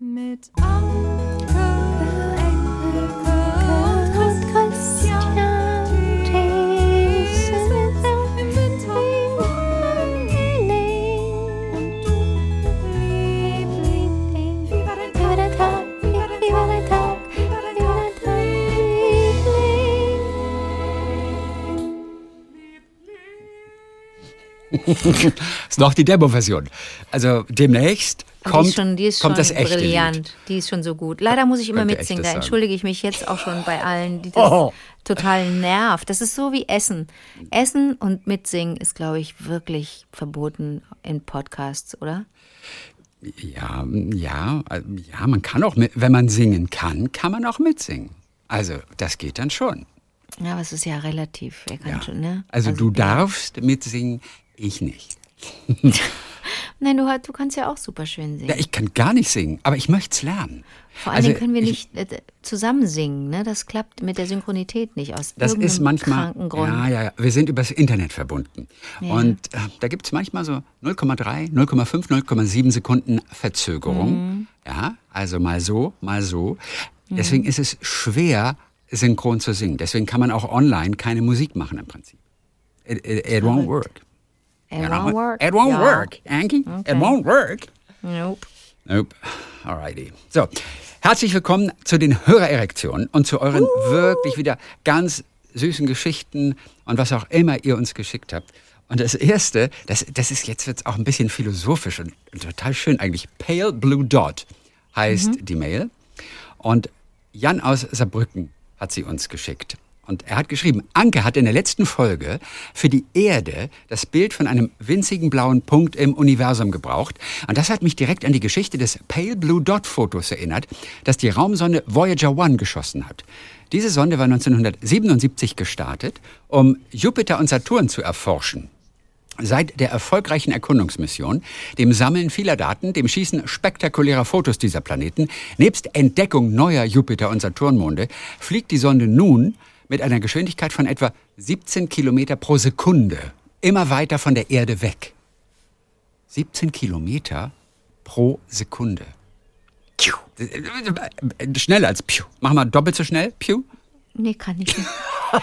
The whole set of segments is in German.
Mit Anke, ist noch die Demo-Version. Also demnächst kommt, die ist schon, die kommt schon das echte brillant. Lied. Die ist schon so gut. Leider muss ich immer mitsingen. Da entschuldige ich mich jetzt auch schon bei allen, die das Oh. total nervt. Das ist so wie Essen. Essen und Mitsingen ist, glaube ich, wirklich verboten in Podcasts, oder? Ja, ja, ja, man kann auch, mit, wenn man singen kann, kann man auch mitsingen. Also das geht dann schon. Ja, aber es ist ja relativ. Wer kann Ja. schon, ne? Also du darfst mitsingen, ich nicht. Nein, du, du kannst ja auch super schön singen. Ja, ich kann gar nicht singen, aber ich möchte es lernen. Vor allen Also Dingen können wir ich- nicht äh, zusammen singen, ne? Das klappt mit der Synchronität nicht aus Das ist manchmal. Ja, ja, ja. Wir sind übers Internet verbunden. Ja. Und äh, da gibt es manchmal so 0,3, 0,5, 0,7 Sekunden Verzögerung. Mhm. Ja, also mal so, mal so. Deswegen ist es schwer, synchron zu singen. Deswegen kann man auch online keine Musik machen im Prinzip. It, it, it won't work. It You won't know? work. It won't Ja. work, Anki. Okay. It won't work. Nope. Nope. Alrighty. So, herzlich willkommen zu den Hörererektionen und zu euren wirklich wieder ganz süßen Geschichten und was auch immer ihr uns geschickt habt. Und das erste, das, das ist jetzt wird's auch ein bisschen philosophisch und, und total schön eigentlich. Pale Blue Dot heißt die Mail. Und Jan aus Saarbrücken hat sie uns geschickt. Und er hat geschrieben, Anke hat in der letzten Folge für die Erde das Bild von einem winzigen blauen Punkt im Universum gebraucht. Und das hat mich direkt an die Geschichte des Pale Blue Dot Fotos erinnert, das die Raumsonde Voyager 1 geschossen hat. Diese Sonde war 1977 gestartet, um Jupiter und Saturn zu erforschen. Seit der erfolgreichen Erkundungsmission, dem Sammeln vieler Daten, dem Schießen spektakulärer Fotos dieser Planeten, nebst Entdeckung neuer Jupiter- und Saturnmonde, fliegt die Sonde nun mit einer Geschwindigkeit von etwa 17 Kilometer pro Sekunde immer weiter von der Erde weg. 17 Kilometer pro Sekunde. Piu. Schneller als Piu. Machen wir doppelt so schnell. Piu. Nee, kann ich nicht.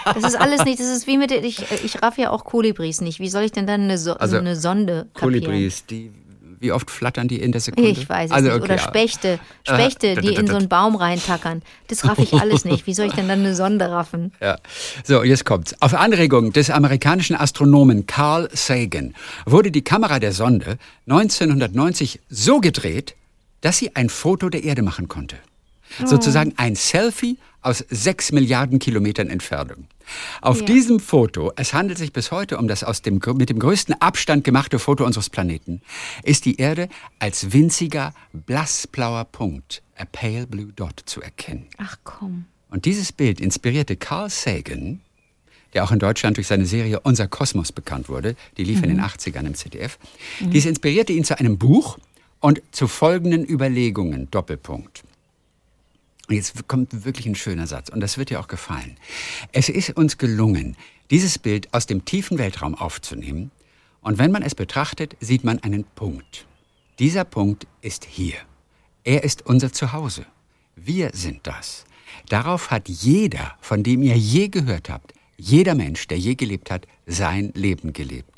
Das ist alles nicht. Das ist wie mit. Ich, ich raff ja auch Kolibris nicht. Wie soll ich denn dann eine, so Also, eine Sonde kapieren? Kolibris, die, wie oft flattern die in der Sekunde? Ich weiß es Also, nicht. okay, Oder. Spechte. Äh, Spechte, die in so einen Baum reintackern. Das raff ich alles nicht. Wie soll ich denn dann eine Sonde raffen? Ja. So, jetzt kommt's. Auf Anregung des amerikanischen Astronomen Carl Sagan wurde die Kamera der Sonde 1990 so gedreht, dass sie ein Foto der Erde machen konnte. Sozusagen ein Selfie aus sechs Milliarden Kilometern Entfernung. Auf Ja. diesem Foto, es handelt sich bis heute um das aus dem, mit dem größten Abstand gemachte Foto unseres Planeten, ist die Erde als winziger, blassblauer Punkt, a pale blue dot, zu erkennen. Ach komm. Und dieses Bild inspirierte Carl Sagan, der auch in Deutschland durch seine Serie Unser Kosmos bekannt wurde, die lief in den 80ern im ZDF. Dies inspirierte ihn zu einem Buch und zu folgenden Überlegungen, Doppelpunkt. Jetzt kommt wirklich ein schöner Satz und das wird dir auch gefallen. Es ist uns gelungen, dieses Bild aus dem tiefen Weltraum aufzunehmen und wenn man es betrachtet, sieht man einen Punkt. Dieser Punkt ist hier. Er ist unser Zuhause. Wir sind das. Darauf hat jeder, von dem ihr je gehört habt, jeder Mensch, der je gelebt hat, sein Leben gelebt.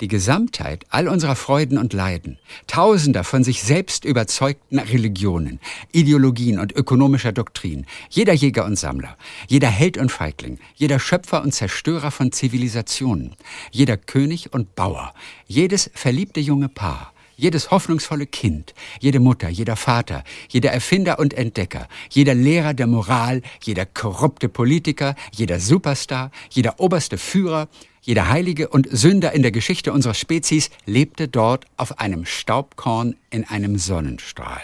Die Gesamtheit all unserer Freuden und Leiden, tausender von sich selbst überzeugten Religionen, Ideologien und ökonomischer Doktrin, jeder Jäger und Sammler, jeder Held und Feigling, jeder Schöpfer und Zerstörer von Zivilisationen, jeder König und Bauer, jedes verliebte junge Paar, jedes hoffnungsvolle Kind, jede Mutter, jeder Vater, jeder Erfinder und Entdecker, jeder Lehrer der Moral, jeder korrupte Politiker, jeder Superstar, jeder oberste Führer, jeder Heilige und Sünder in der Geschichte unserer Spezies lebte dort auf einem Staubkorn in einem Sonnenstrahl.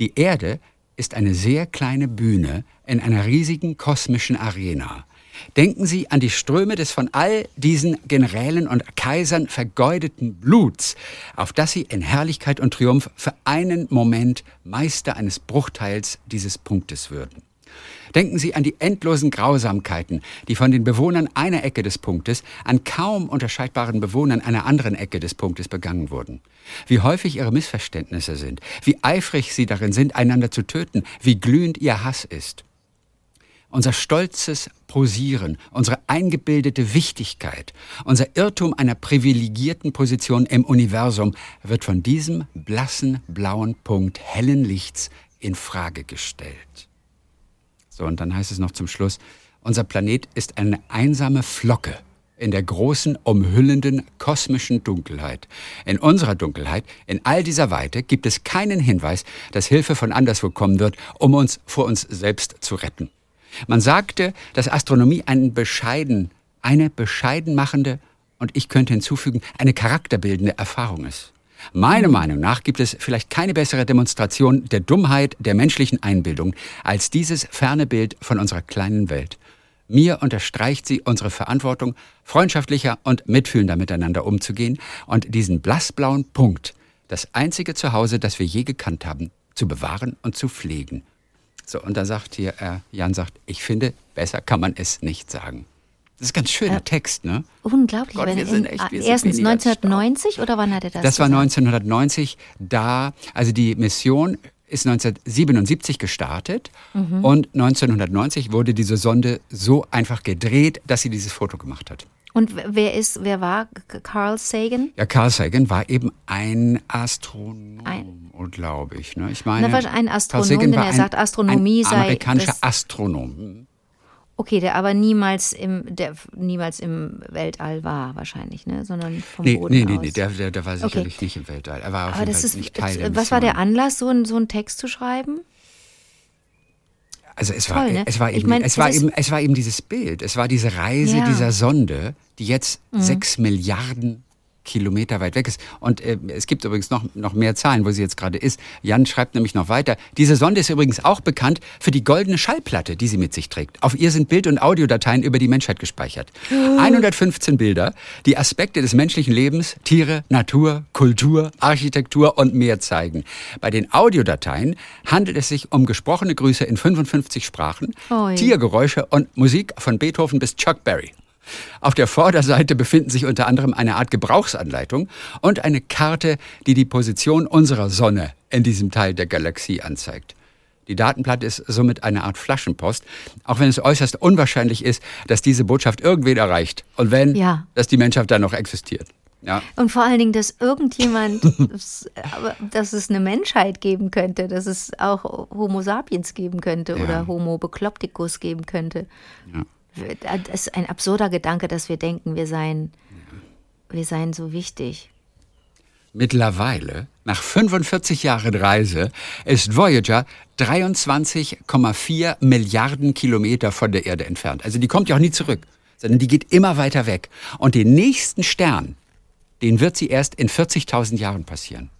Die Erde ist eine sehr kleine Bühne in einer riesigen kosmischen Arena. Denken Sie an die Ströme des von all diesen Generälen und Kaisern vergeudeten Bluts, auf das Sie in Herrlichkeit und Triumph für einen Moment Meister eines Bruchteils dieses Punktes würden. Denken Sie an die endlosen Grausamkeiten, die von den Bewohnern einer Ecke des Punktes an kaum unterscheidbaren Bewohnern einer anderen Ecke des Punktes begangen wurden. Wie häufig ihre Missverständnisse sind, wie eifrig sie darin sind, einander zu töten, wie glühend ihr Hass ist. Unser stolzes Posieren, unsere eingebildete Wichtigkeit, unser Irrtum einer privilegierten Position im Universum wird von diesem blassen blauen Punkt hellen Lichts in Frage gestellt. So, und dann heißt es noch zum Schluss, unser Planet ist eine einsame Flocke in der großen, umhüllenden kosmischen Dunkelheit. In unserer Dunkelheit, in all dieser Weite, gibt es keinen Hinweis, dass Hilfe von anderswo kommen wird, um uns vor uns selbst zu retten. Man sagte, dass Astronomie einen bescheiden, eine bescheiden machende und ich könnte hinzufügen, eine charakterbildende Erfahrung ist. Meiner Meinung nach gibt es vielleicht keine bessere Demonstration der Dummheit der menschlichen Einbildung als dieses ferne Bild von unserer kleinen Welt. Mir unterstreicht sie unsere Verantwortung, freundschaftlicher und mitfühlender miteinander umzugehen und diesen blassblauen Punkt, das einzige Zuhause, das wir je gekannt haben, zu bewahren und zu pflegen. So, und da sagt hier, äh, Jan sagt, ich finde, besser kann man es nicht sagen. Das ist ein ganz schöner Äh, Text, ne? Unglaublich. Gott, wenn wir sind in- echt- wir sind erstens als 1990 oder wann hat er das Das war gesagt? 1990, da, also die Mission ist 1977 gestartet Mhm. und 1990 wurde diese Sonde so einfach gedreht, dass sie dieses Foto gemacht hat. Und wer ist, wer war Carl Sagan? Ja, Carl Sagan war eben ein Astronom, Ein- glaube ich. Ne? Ich meine, ein Carl Astronom, Sagan denn war er ein, sagt, Astronomie ein sei amerikanischer Astronom. Okay, der aber niemals im, der niemals im Weltall war, wahrscheinlich, ne? Sondern vom Nee, Boden nee, nee, aus. nee der, der, der war sicherlich Okay. nicht im Weltall. Er war auf aber jeden das Fall ist, nicht Teil der was war der. Anlass, so, ein, so einen Text zu schreiben? Also es Toll, war, ne? es war Ich eben, mein, es war eben, es war eben dieses Bild. Es war diese Reise Ja. Mhm. dieser Sonde, die jetzt sechs Milliarden Kilometer weit weg ist. Und äh, es gibt übrigens noch, noch mehr Zahlen, wo sie jetzt gerade ist. Jan schreibt nämlich noch weiter. Diese Sonde ist übrigens auch bekannt für die goldene Schallplatte, die sie mit sich trägt. Auf ihr sind Bild- und Audiodateien über die Menschheit gespeichert. 115 Bilder, die Aspekte des menschlichen Lebens, Tiere, Natur, Kultur, Architektur und mehr zeigen. Bei den Audiodateien handelt es sich um gesprochene Grüße in 55 Sprachen, Ui. Tiergeräusche und Musik von Beethoven bis Chuck Berry. Auf der Vorderseite befinden sich unter anderem eine Art Gebrauchsanleitung und eine Karte, die die Position unserer Sonne in diesem Teil der Galaxie anzeigt. Die Datenplatte ist somit eine Art Flaschenpost, auch wenn es äußerst unwahrscheinlich ist, dass diese Botschaft irgendwen erreicht. Und wenn, Ja. dass die Menschheit dann noch existiert. Ja. Und vor allen Dingen, dass irgendjemand, dass es eine Menschheit geben könnte, dass es auch Homo sapiens geben könnte Ja. oder Homo beklopticus geben könnte. Das ist ein absurder Gedanke, dass wir denken, wir seien, wir seien so wichtig. Mittlerweile, nach 45 Jahren Reise, ist Voyager 23,4 Milliarden Kilometer von der Erde entfernt. Also die kommt ja auch nie zurück, sondern die geht immer weiter weg. Und den nächsten Stern, den wird sie erst in 40.000 Jahren passieren.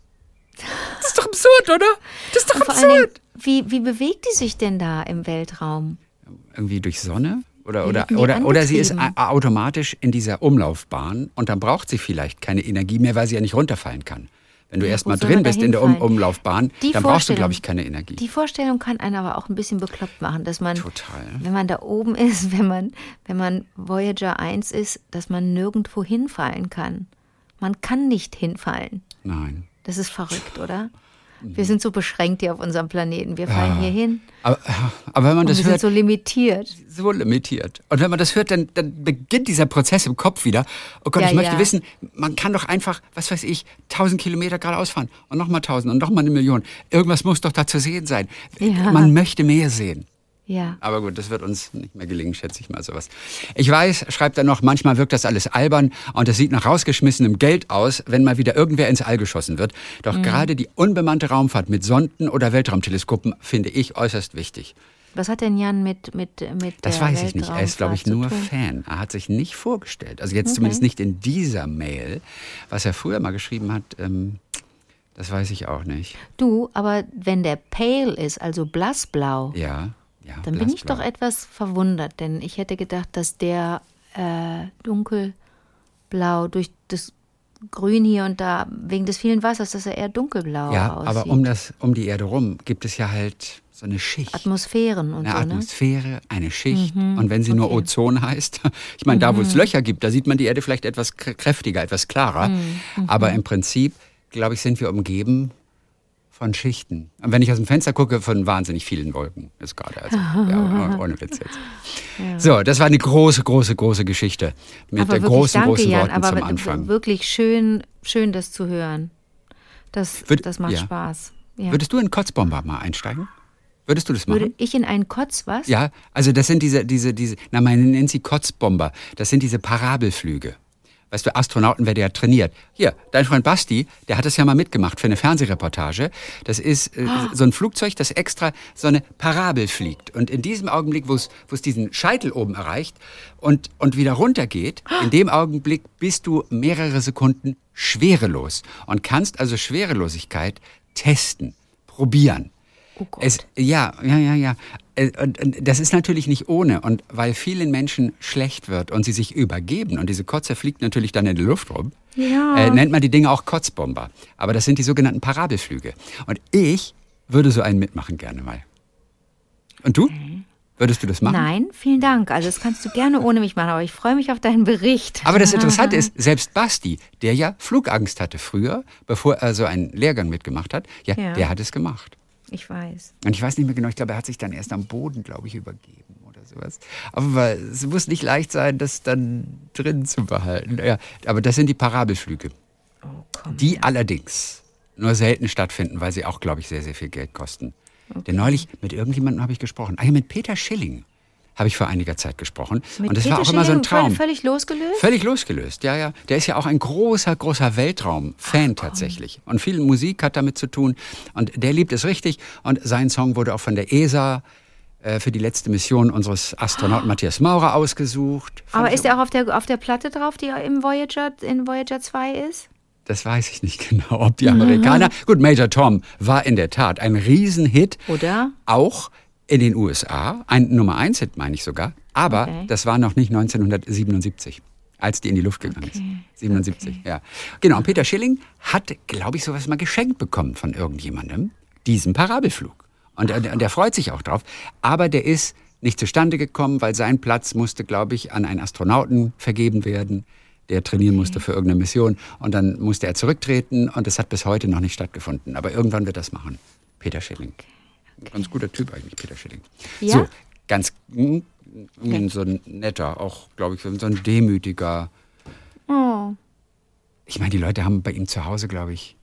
Das ist doch absurd, oder? Das ist doch allen Dingen, absurd. wie, wie bewegt die sich denn da im Weltraum? Irgendwie durch Sonne? Oder, oder, oder, oder sie ist automatisch in dieser Umlaufbahn und dann braucht sie vielleicht keine Energie mehr, weil sie ja nicht runterfallen kann. Wenn du erst mal drin bist in der um? Umlaufbahn, Die dann brauchst du, glaube ich, keine Energie. Die Vorstellung kann einen aber auch ein bisschen bekloppt machen, dass man, Total. wenn man da oben ist, wenn man, wenn man Voyager 1 ist, dass man nirgendwo hinfallen kann. Man kann nicht hinfallen. Nein. Das ist verrückt, oder? Wir sind so beschränkt hier auf unserem Planeten. Wir fallen Ja. hier hin Aber, aber wenn man das wir sind hört, so limitiert. so limitiert. Und wenn man das hört, dann, dann beginnt dieser Prozess im Kopf wieder. Oh Gott, Ja, ich möchte ja. wissen, man kann doch einfach, was weiß ich, 1000 Kilometer geradeaus fahren und nochmal 1000 und nochmal eine Million. Irgendwas muss doch da zu sehen sein. Man möchte mehr sehen. Ja. Aber gut, das wird uns nicht mehr gelingen, schätze ich mal sowas. Ich weiß, schreibt er noch, manchmal wirkt das alles albern und es sieht nach rausgeschmissenem Geld aus, wenn mal wieder irgendwer ins All geschossen wird. Mhm. Doch gerade die unbemannte Raumfahrt mit Sonden oder Weltraumteleskopen finde ich äußerst wichtig. Was hat denn Jan mit, mit, mit Das weiß ich nicht. Er ist, glaube ich, nur? Fan. Er hat sich nicht vorgestellt. Also jetzt Okay. zumindest nicht in dieser Mail. Was er früher mal geschrieben hat, ähm, das weiß ich auch nicht. Du, aber wenn der pale ist, also blassblau, Ja, ja. Dann bin ich doch etwas verwundert, denn ich hätte gedacht, dass der äh, dunkelblau durch das grün hier und da wegen des vielen Wassers, dass er eher dunkelblau Ja, aussieht. aber um, das, um die Erde rum gibt es ja halt so eine Schicht. Atmosphären und eine so, ne? Mhm. Atmosphäre, eine Schicht. Und wenn sie nur Ozon heißt, ich meine, da wo es Löcher gibt, da sieht man die Erde vielleicht etwas kr- kräftiger, etwas klarer. Mhm. Aber im Prinzip, glaube ich, sind wir umgeben von Schichten. Und wenn ich aus dem Fenster gucke, von wahnsinnig vielen Wolken. Ist gerade, also, ja, ohne Witz jetzt. So, das war eine große, große, große Geschichte. Mit aber der wirklich, großen, danke, großen Jan, Worten aber zum Anfang. wirklich schön, schön, das zu hören. Das, Würd- das macht ja. Spaß. Ja. Würdest du in Kotzbomber mal einsteigen? Würdest du das machen? Würde ich in einen Kotz was? Ja, also das sind diese, diese, diese, na, man nennt sie Kotzbomber. Das sind diese Parabelflüge. Weißt du, Astronauten werden ja trainiert. Hier, dein Freund Basti, der hat das ja mal mitgemacht für eine Fernsehreportage. Das ist äh, so ein Flugzeug, das extra so eine Parabel fliegt. Und in diesem Augenblick, wo es diesen Scheitel oben erreicht und, und wieder runtergeht, in dem Augenblick bist du mehrere Sekunden schwerelos und kannst also Schwerelosigkeit testen, probieren. Oh Gott. Es, ja, ja, ja, ja. Äh, Und, und das ist natürlich nicht ohne. Und weil vielen Menschen schlecht wird und sie sich übergeben und diese Kotze fliegt natürlich dann in die Luft rum, Ja. äh, nennt man die Dinge auch Kotzbomber. Aber das sind die sogenannten Parabelflüge. Und ich würde so einen mitmachen gerne mal. Und du? Würdest du das machen? Nein, vielen Dank. Also das kannst du gerne ohne mich machen, aber ich freue mich auf deinen Bericht. Aber das Interessante ist, selbst Basti, der ja Flugangst hatte früher, bevor er so einen Lehrgang mitgemacht hat, ja, Ja. der hat es gemacht. Ich weiß. Und ich weiß nicht mehr genau, ich glaube, er hat sich dann erst am Boden, glaube ich, übergeben oder sowas. Aber es muss nicht leicht sein, das dann drin zu behalten. Ja, aber das sind die Parabelflüge, Oh, komm. die allerdings nur selten stattfinden, weil sie auch, glaube ich, sehr, sehr viel Geld kosten. Denn neulich mit irgendjemandem habe ich gesprochen. Ah ja, mit Peter Schilling habe ich vor einiger Zeit gesprochen. Mit Und das Peter war auch immer so ein Schilling Traum. Völlig losgelöst? Völlig losgelöst, ja, ja. Der ist ja auch ein großer, großer Weltraum-Fan tatsächlich. Und viel Musik hat damit zu tun. Und der liebt es richtig. Und sein Song wurde auch von der ESA äh, für die letzte Mission unseres Astronauten Matthias Maurer ausgesucht. Fand Aber ist er auch auf der, auf der Platte drauf, die im Voyager, in Voyager 2 ist? Das weiß ich nicht genau, ob die Amerikaner. Gut, Major Tom war in der Tat ein Riesenhit. Oder? Auch in den USA. Ein Nummer 1 Hit, meine ich sogar. Aber Okay. das war noch nicht 1977, als die in die Luft gegangen ist. 77, ja. Genau, und Peter Schilling hat, glaube ich, sowas mal geschenkt bekommen von irgendjemandem. Diesen Parabelflug. Und er, und der freut sich auch drauf. Aber der ist nicht zustande gekommen, weil sein Platz musste, glaube ich, an einen Astronauten vergeben werden der trainieren musste für irgendeine Mission. Und dann musste er zurücktreten und es hat bis heute noch nicht stattgefunden. Aber irgendwann wird das machen. Peter Schilling. Ganz guter Typ eigentlich, Peter Schilling. Ja? So, ganz mm, mm, so ein netter, auch, glaube ich, so ein demütiger. Oh. Ich meine, die Leute haben bei ihm zu Hause, glaube ich.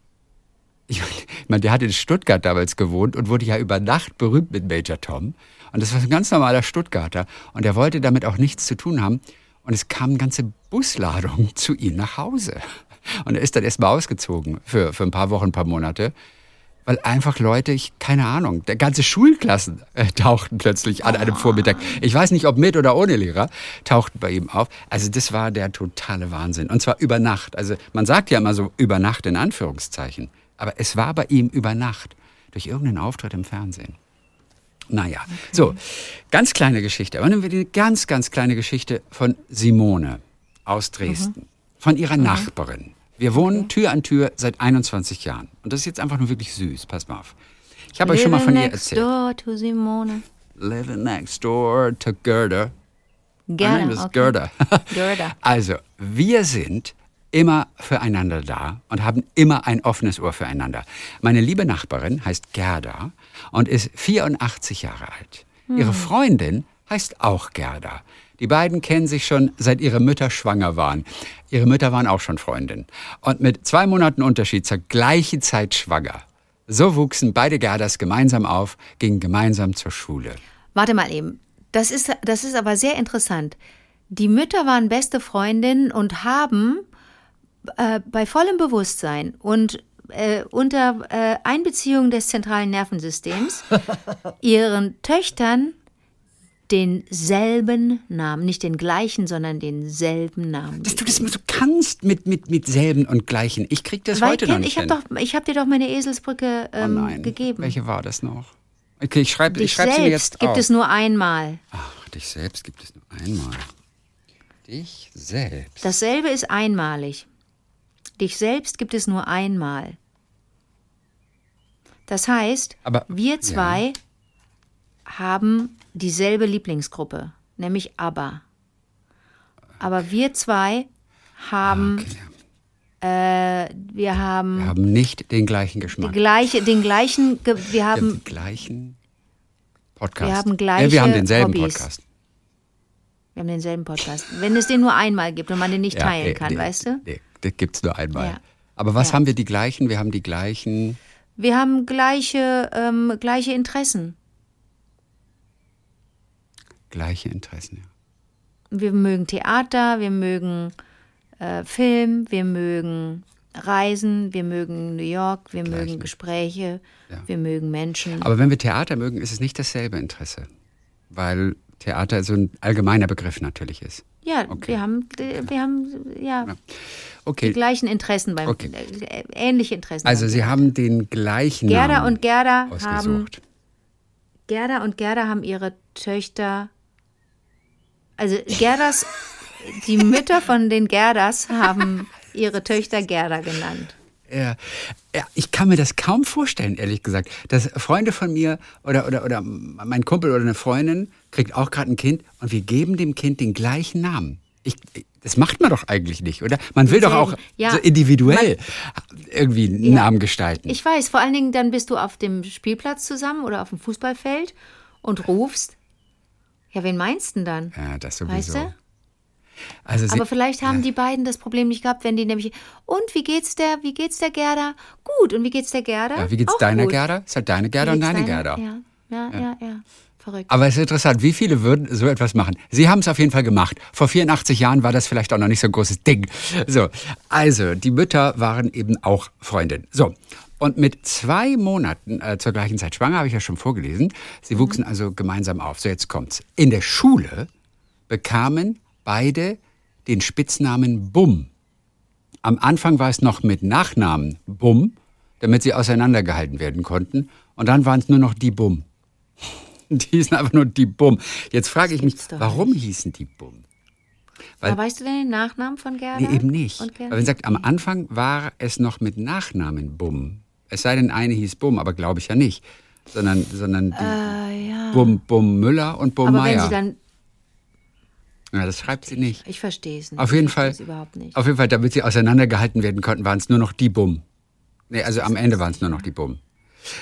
Ich meine, ich meine, der hat in Stuttgart damals gewohnt und wurde ja über Nacht berühmt mit Major Tom. Und das war ein ganz normaler Stuttgarter. Und er wollte damit auch nichts zu tun haben. Und es kamen ganze Busladungen zu ihm nach Hause. Und er ist dann erstmal ausgezogen für, für ein paar Wochen, ein paar Monate. Weil einfach Leute, ich, keine Ahnung, der ganze Schulklassen äh, tauchten plötzlich an einem Vormittag. Ich weiß nicht, ob mit oder ohne Lehrer, tauchten bei ihm auf. Also das war der totale Wahnsinn. Und zwar über Nacht. Also man sagt ja immer so über Nacht in Anführungszeichen. Aber es war bei ihm über Nacht. Durch irgendeinen Auftritt im Fernsehen. Naja, so, ganz kleine Geschichte. Aber nehmen wir die ganz, ganz kleine Geschichte von Simone aus Dresden. Von ihrer Nachbarin. Wir wohnen Tür an Tür seit 21 Jahren. Und das ist jetzt einfach nur wirklich süß. Pass mal auf. Ich habe euch schon mal von ihr next erzählt. door to Simone. Living next door to Gerda. My Gerda, name is okay. Gerda. Gerda. Also, wir sind immer füreinander da und haben immer ein offenes Ohr füreinander. Meine liebe Nachbarin heißt Gerda und ist 84 Jahre alt. Ihre Freundin heißt auch Gerda. Die beiden kennen sich schon seit ihre Mütter schwanger waren. Ihre Mütter waren auch schon Freundinnen. Und mit zwei Monaten Unterschied zur gleichen Zeit schwanger. So wuchsen beide Gerdas gemeinsam auf, gingen gemeinsam zur Schule. Warte mal eben. Das ist, das ist aber sehr interessant. Die Mütter waren beste Freundinnen und haben äh, bei vollem Bewusstsein und äh, unter äh, Einbeziehung des zentralen Nervensystems ihren Töchtern denselben Namen, nicht den gleichen, sondern denselben Namen. Dass du das so kannst mit, mit, mit selben und gleichen. Ich krieg das Weil heute noch nicht ich habe habe dir doch meine Eselsbrücke Oh ähm, nein. gegeben. Welche war das noch? Okay, ich schreibe ich schreib sie mir selbst jetzt gibt auf. es nur einmal. Ach, dich selbst gibt es nur einmal. Dich selbst. Dasselbe ist einmalig. dich selbst gibt es nur einmal. Das heißt, Aber- wir ja. zwei haben dieselbe Lieblingsgruppe, nämlich ABBA. Aber wir zwei haben, Okay. äh, wir haben Wir haben nicht den gleichen Geschmack. gleiche, den gleichen, wir Wir haben den gleichen Podcast. Wir haben ja, wir gleiche haben denselben Hobbys. Podcast. wir haben denselben Podcast. Wenn es den nur einmal gibt und man den nicht Ja, teilen kann, nee, weißt du? Nee, das gibt es nur einmal. Ja. Aber was Ja. haben wir die gleichen? Wir haben die gleichen. Wir haben gleiche, ähm, gleiche Interessen. Gleiche Interessen. Ja. Wir mögen Theater, wir mögen äh, Film, wir mögen Reisen, wir mögen New York, wir mögen Gespräche, Ja. wir mögen Menschen. Aber wenn wir Theater mögen, ist es nicht dasselbe Interesse. Weil Theater so ein allgemeiner Begriff natürlich ist. ja, okay. wir haben, wir haben ja, die Okay. gleichen Interessen beim Okay. äh, ähnliche Interessen. Also Sie Theater. haben den gleichen Gerda Namen und Gerda haben ausgesucht. Gerda und Gerda haben ihre Töchter, also Gerdas, die Mütter von den Gerdas haben ihre Töchter Gerda genannt. Ja, ja, ich kann mir das kaum vorstellen, ehrlich gesagt, dass Freunde von mir oder, oder, oder mein Kumpel oder eine Freundin kriegt auch gerade ein Kind und wir geben dem Kind den gleichen Namen. Ich, das macht man doch eigentlich nicht, oder? Man will doch auch Ja, so individuell irgendwie einen Ja. Namen gestalten. Ich weiß, vor allen Dingen dann bist du auf dem Spielplatz zusammen oder auf dem Fußballfeld und rufst. Ja, wen meinst du denn dann? ja, das sowieso. Weißt du? Also Aber vielleicht haben ja. die beiden das Problem nicht gehabt, wenn die nämlich. Und wie geht's der, wie geht's der Gerda? Gut. Und wie geht's der Gerda? ja, wie geht's Auch deiner gut. Gerda? Ist halt deine Gerda und deine deiner? Gerda. Ja, ja, ja, ja. Verrückt. Aber es ist interessant, wie viele würden so etwas machen? Sie haben es auf jeden Fall gemacht. Vor 84 Jahren war das vielleicht auch noch nicht so ein großes Ding. So, also die Mütter waren eben auch Freundinnen. So, und mit zwei Monaten äh, zur gleichen Zeit schwanger, habe ich ja schon vorgelesen. Sie wuchsen also gemeinsam auf. So, jetzt kommt's. In der Schule bekamen beide den Spitznamen Bum. Am Anfang war es noch mit Nachnamen Bum, damit sie auseinandergehalten werden konnten. Und dann waren es nur noch die Bum. Die hießen einfach nur die Bum. Jetzt frage ich mich, warum hießen die Bum? weil- Aber weißt du denn den Nachnamen von Gerda? Nee, eben nicht. Weil wenn sagt, am Anfang war es noch mit Nachnamen Bum. Es sei denn, eine hieß Bum, aber glaube ich ja nicht. Sondern, sondern die Äh, ja. Bum, Bum Müller und Bum Aber wenn Meier. sie dann. ja, das schreibt sie nicht. Ich verstehe es nicht. Auf jeden Fall. überhaupt nicht. Auf jeden Fall, damit sie auseinandergehalten werden konnten, waren es nur noch die Bum. Nee, also am Ende waren es nur noch die Bum.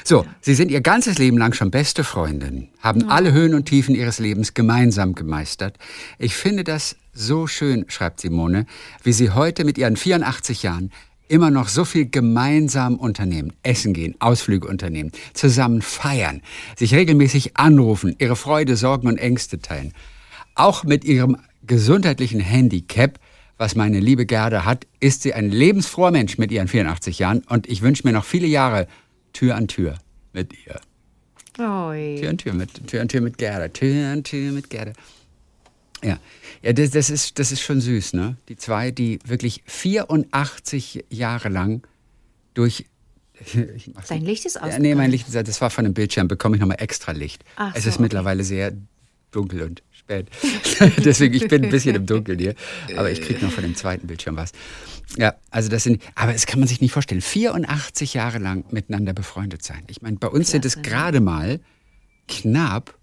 So, sie sind ihr ganzes Leben lang schon beste Freundinnen, haben alle Höhen und Tiefen ihres Lebens gemeinsam gemeistert. Ich finde das so schön, schreibt Simone, wie sie heute mit ihren 84 Jahren immer noch so viel gemeinsam unternehmen, essen gehen, Ausflüge unternehmen, zusammen feiern, sich regelmäßig anrufen, ihre Freude, Sorgen und Ängste teilen. Auch mit ihrem gesundheitlichen Handicap, was meine liebe Gerda hat, ist sie ein lebensfroher Mensch mit ihren 84 Jahren und ich wünsche mir noch viele Jahre Tür an Tür mit ihr. Oi. Tür an Tür mit, Tür an Tür mit Gerda. Tür an Tür mit Gerda. Ja, ja das, das, ist, das ist schon süß, ne? Die zwei, die wirklich 84 Jahre lang durch. Dein. Licht ist Ja, ausgegangen. nee, mein Licht, ist- das war von dem Bildschirm, bekomme ich nochmal extra Licht. Ach es so, ist okay. mittlerweile sehr dunkel und spät. Deswegen, ich bin ein bisschen im Dunkeln hier. Aber ich kriege noch von dem zweiten Bildschirm was. Ja, also das sind, aber es kann man sich nicht vorstellen. 84 Jahre lang miteinander befreundet sein. Ich meine, bei uns sind es Klasse, gerade mal knapp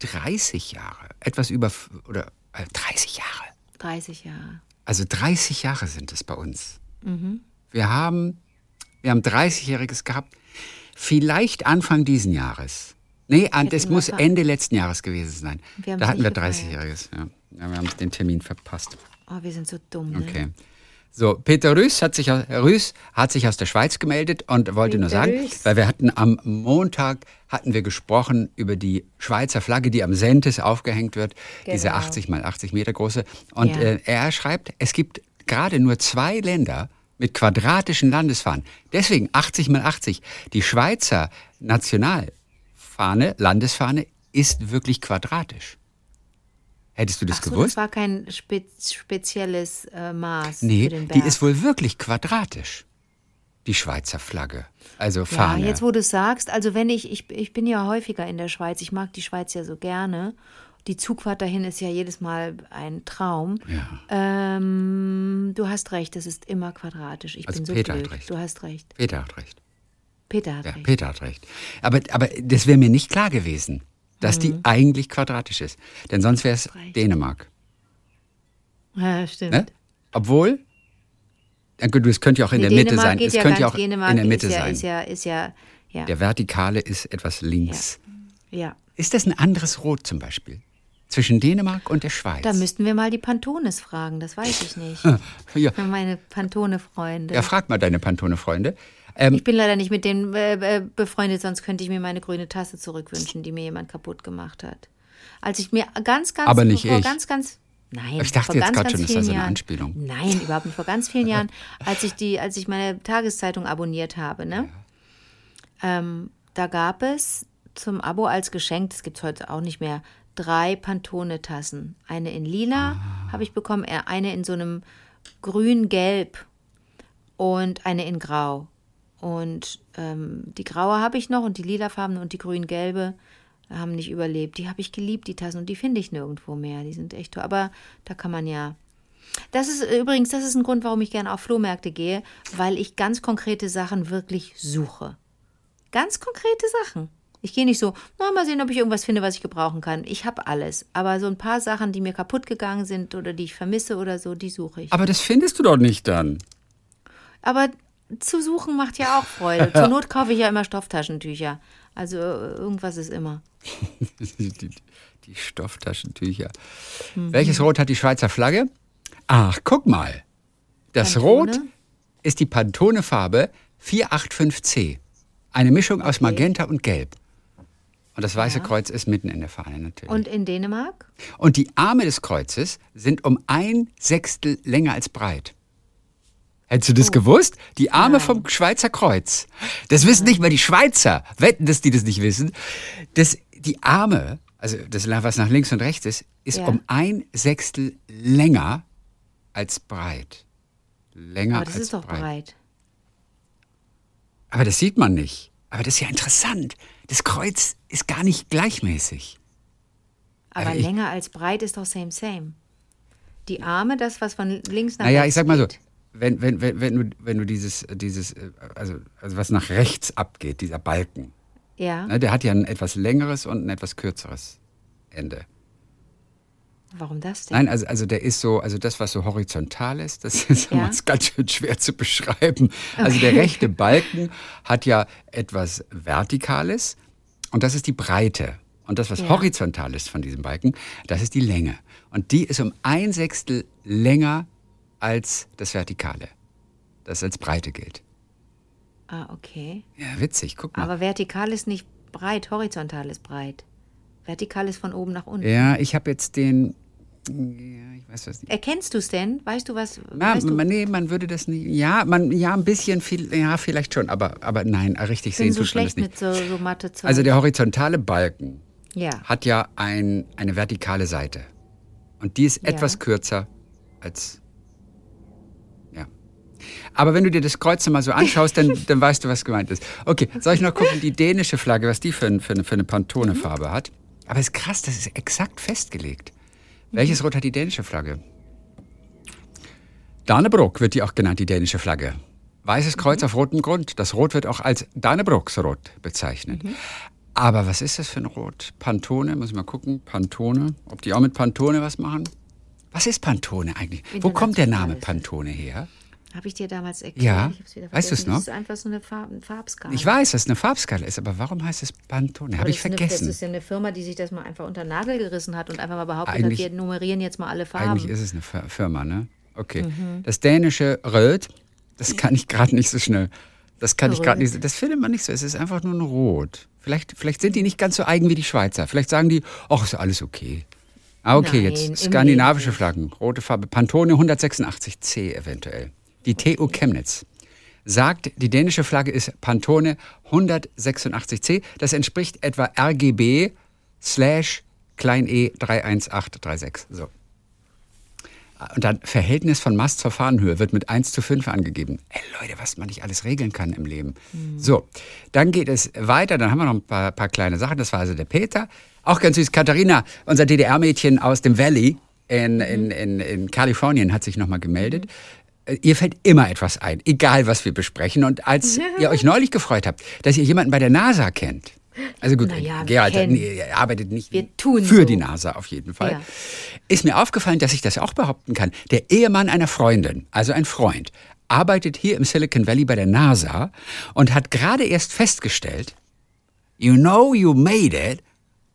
30 Jahre. Etwas über, oder äh, 30 Jahre. 30 Jahre. Also 30 Jahre sind es bei uns. Mhm. Wir haben, wir haben 30-Jähriges gehabt. Vielleicht Anfang diesen Jahres. Nee, wir muss Ende letzten Jahres gewesen sein. Da hatten wir nicht gefeiert. 30-Jähriges. Ja. ja, wir haben den Termin verpasst. Oh, wir sind so dumm. Ne? Okay. So, Peter Rüß hat, sich, aus- Rüß hat sich aus der Schweiz gemeldet und wollte nur Peter sagen, Rüß. weil wir hatten am Montag hatten wir gesprochen über die Schweizer Flagge, die am Sentis aufgehängt wird, diese Genau. 80 mal 80 Meter große. Und Ja. äh, er schreibt, es gibt gerade nur zwei Länder mit quadratischen Landesfahnen. Deswegen 80 mal 80. Die Schweizer Nationalfahne, Landesfahne, ist wirklich quadratisch. Hättest du das so, gewusst? das war kein spez spezielles äh, Maß Nee, für den Berg. die ist wohl wirklich quadratisch. Die Schweizer Flagge. Also ja, Fahne. jetzt wo du sagst, also wenn ich, ich, ich bin ja häufiger in der Schweiz, ich mag die Schweiz ja so gerne Die Zugfahrt dahin ist ja jedes Mal ein Traum. Ja. Ähm, du hast recht, es ist immer quadratisch. Ich Also bin so Peter hat blöd. recht. Du hast recht. Peter hat recht. Peter hat Ja, recht. Peter hat recht. Aber, aber das wäre mir nicht klar gewesen, dass die eigentlich quadratisch ist. Denn sonst wäre es Mhm. Dänemark. Ja, stimmt. Ne? Obwohl, es könnte ja auch in Nee, der Mitte Dänemark sein. Es ja könnte ja auch Dänemark in der Mitte ist ja, sein. Ist ja, ist ja, ja, Der Vertikale ist etwas links. ja. Ist das ein anderes Rot zum Beispiel? Zwischen Dänemark und der Schweiz? Da müssten wir mal die Pantones fragen, das weiß ich nicht. ja, Meine Pantone-Freunde. ja, frag mal deine Pantone-Freunde. Ähm, Ich bin leider nicht mit denen äh, äh, befreundet, sonst könnte ich mir meine grüne Tasse zurückwünschen, die mir jemand kaputt gemacht hat. Als ich mir ganz, ganz Aber nicht vor ich. ganz, ganz Nein, Ich dachte vor jetzt ganz schon, das sei so eine Jahren. Anspielung. Nein, überhaupt nicht. Vor ganz vielen Jahren, als ich die, als ich meine Tageszeitung abonniert habe, ne? Ähm, da gab es zum Abo als Geschenk, das gibt es heute auch nicht mehr, drei Pantone-Tassen. Eine in lila Ah. habe ich bekommen, äh, eine in so einem grün-gelb und eine in grau. Und ähm, die graue habe ich noch und die lilafarbene und die grün-gelbe haben nicht überlebt. Die habe ich geliebt, die Tassen, und die finde ich nirgendwo mehr. Die sind echt toll. Aber da kann man ja. Das ist äh, übrigens, das ist ein Grund, warum ich gerne auf Flohmärkte gehe, weil ich ganz konkrete Sachen wirklich suche. Ganz konkrete Sachen. Ich gehe nicht so, na, mal sehen, ob ich irgendwas finde, was ich gebrauchen kann. Ich habe alles. Aber so ein paar Sachen, die mir kaputt gegangen sind oder die ich vermisse oder so, die suche ich. aber das findest du doch nicht dann. Aber zu suchen macht ja auch Freude. Zur Not kaufe ich ja immer Stofftaschentücher. Also äh, irgendwas ist immer. die, die, Stofftaschentücher. Mhm. Welches Rot hat die Schweizer Flagge? Ach, guck mal. Das Pantone? Rot ist die Pantone-Farbe 485C. Eine Mischung aus Magenta und Gelb. Und das Weiße Kreuz ist mitten in der Fahne natürlich. Und in Dänemark? Und die Arme des Kreuzes sind um ein Sechstel länger als breit. Hättest du das gewusst? Die Arme Oh. Nein. vom Schweizer Kreuz. Das wissen nicht mal die Schweizer. Wetten, dass die das nicht wissen. Das, die Arme, also das, was nach links und rechts ist, ist Ja. um ein Sechstel länger als breit. Länger Aber das als ist doch breit. Aber das sieht man nicht. Aber das ist ja interessant. Das Kreuz ist gar nicht gleichmäßig. Aber Also ich- länger als breit ist doch same, same. Die Arme, das, was von links nach Naja, rechts ich sag mal so, geht. Wenn, wenn, wenn, wenn, du, wenn du dieses, dieses äh, also, also was nach rechts abgeht, dieser Balken, Ja, ne, der hat ja ein etwas längeres und ein etwas kürzeres Ende. warum das denn? Nein, also, also der ist so, also das, was so horizontal ist, das ist Ja. ganz schön schwer zu beschreiben. Also der rechte Balken hat ja etwas Vertikales und das ist die Breite. Und das, was Ja. horizontal ist von diesem Balken, das ist die Länge. Und die ist um ein Sechstel länger als das Vertikale, das als Breite gilt. Ah, okay. Ja, witzig, guck mal. Aber vertikal ist nicht breit, horizontal ist breit. Vertikal ist von oben nach unten. ja, ich habe jetzt den, ja, ich weiß was nicht. Erkennst du es denn? Weißt du was? Ja, weißt du, man, nee, man würde das nicht. Ja, man, ja, ein bisschen viel, ja, vielleicht schon, aber, aber nein, richtig sehen so tut man das nicht. so, so. Also der horizontale Balken ja. hat ja ein, eine vertikale Seite. Und die ist Ja. etwas kürzer als. Aber wenn du dir das Kreuz mal so anschaust, dann, dann weißt du, was gemeint ist. Okay, soll ich noch gucken, die dänische Flagge, was die für, ein- für, eine, für eine Pantone-Farbe hat? Aber ist krass, das ist exakt festgelegt. Welches Rot hat die dänische Flagge? Dannebrog wird die auch genannt, die dänische Flagge. Weißes Kreuz auf rotem Grund. Das Rot wird auch als Dannebrogsrot bezeichnet. Aber was ist das für ein Rot? Pantone, muss ich mal gucken. Pantone, ob die auch mit Pantone was machen? Was ist Pantone eigentlich? Wo kommt der Name. Pantone her? Habe ich dir damals erklärt? Ja. Weißt du es vergessen. noch? Das ist einfach so eine Farb, Farbskala. Ich weiß, dass es eine Farbskala ist, aber warum heißt es Pantone? Habe ich ist Eine, vergessen. das ist ja eine Firma, die sich das mal einfach unter den Nagel gerissen hat und einfach mal behauptet Eigentlich- hat, wir nummerieren jetzt mal alle Farben. Eigentlich ist es eine Fir- Firma, ne? Okay. Mhm. Das dänische Röt, das kann ich gerade nicht so schnell. Das kann ich gerade Röt. nicht. so- Das findet man nicht so. Es ist einfach nur ein Rot. Vielleicht, vielleicht sind die nicht ganz so eigen wie die Schweizer. Vielleicht sagen die, ach, ist alles okay. Ah, okay, Nein, jetzt skandinavische Flaggen. Rote Farbe. Pantone 186C eventuell. Die TU Chemnitz sagt, die dänische Flagge ist Pantone 186C. Das entspricht etwa RGB slash klein e 31836. So. Und dann Verhältnis von Mast zur Fahnenhöhe wird mit 1 zu 5 angegeben. Ey Leute, was man nicht alles regeln kann im Leben. So, dann geht es weiter. Dann haben wir noch ein paar, paar kleine Sachen. Das war also der Peter. Auch ganz süß. Katharina, unser DDR-Mädchen aus dem Valley in, in, in, in Kalifornien, hat sich nochmal gemeldet. Äh, Ihr fällt immer etwas ein, egal was wir besprechen. Und als ihr euch neulich gefreut habt, dass ihr jemanden bei der NASA kennt. Also gut, Na ja, wir Gerald er arbeitet nicht Wir tun für so. die NASA auf jeden Fall. Ja. Ist mir aufgefallen, dass ich das auch behaupten kann. Der Ehemann einer Freundin, also ein Freund, arbeitet hier im Silicon Valley bei der NASA und hat gerade erst festgestellt, you know you made it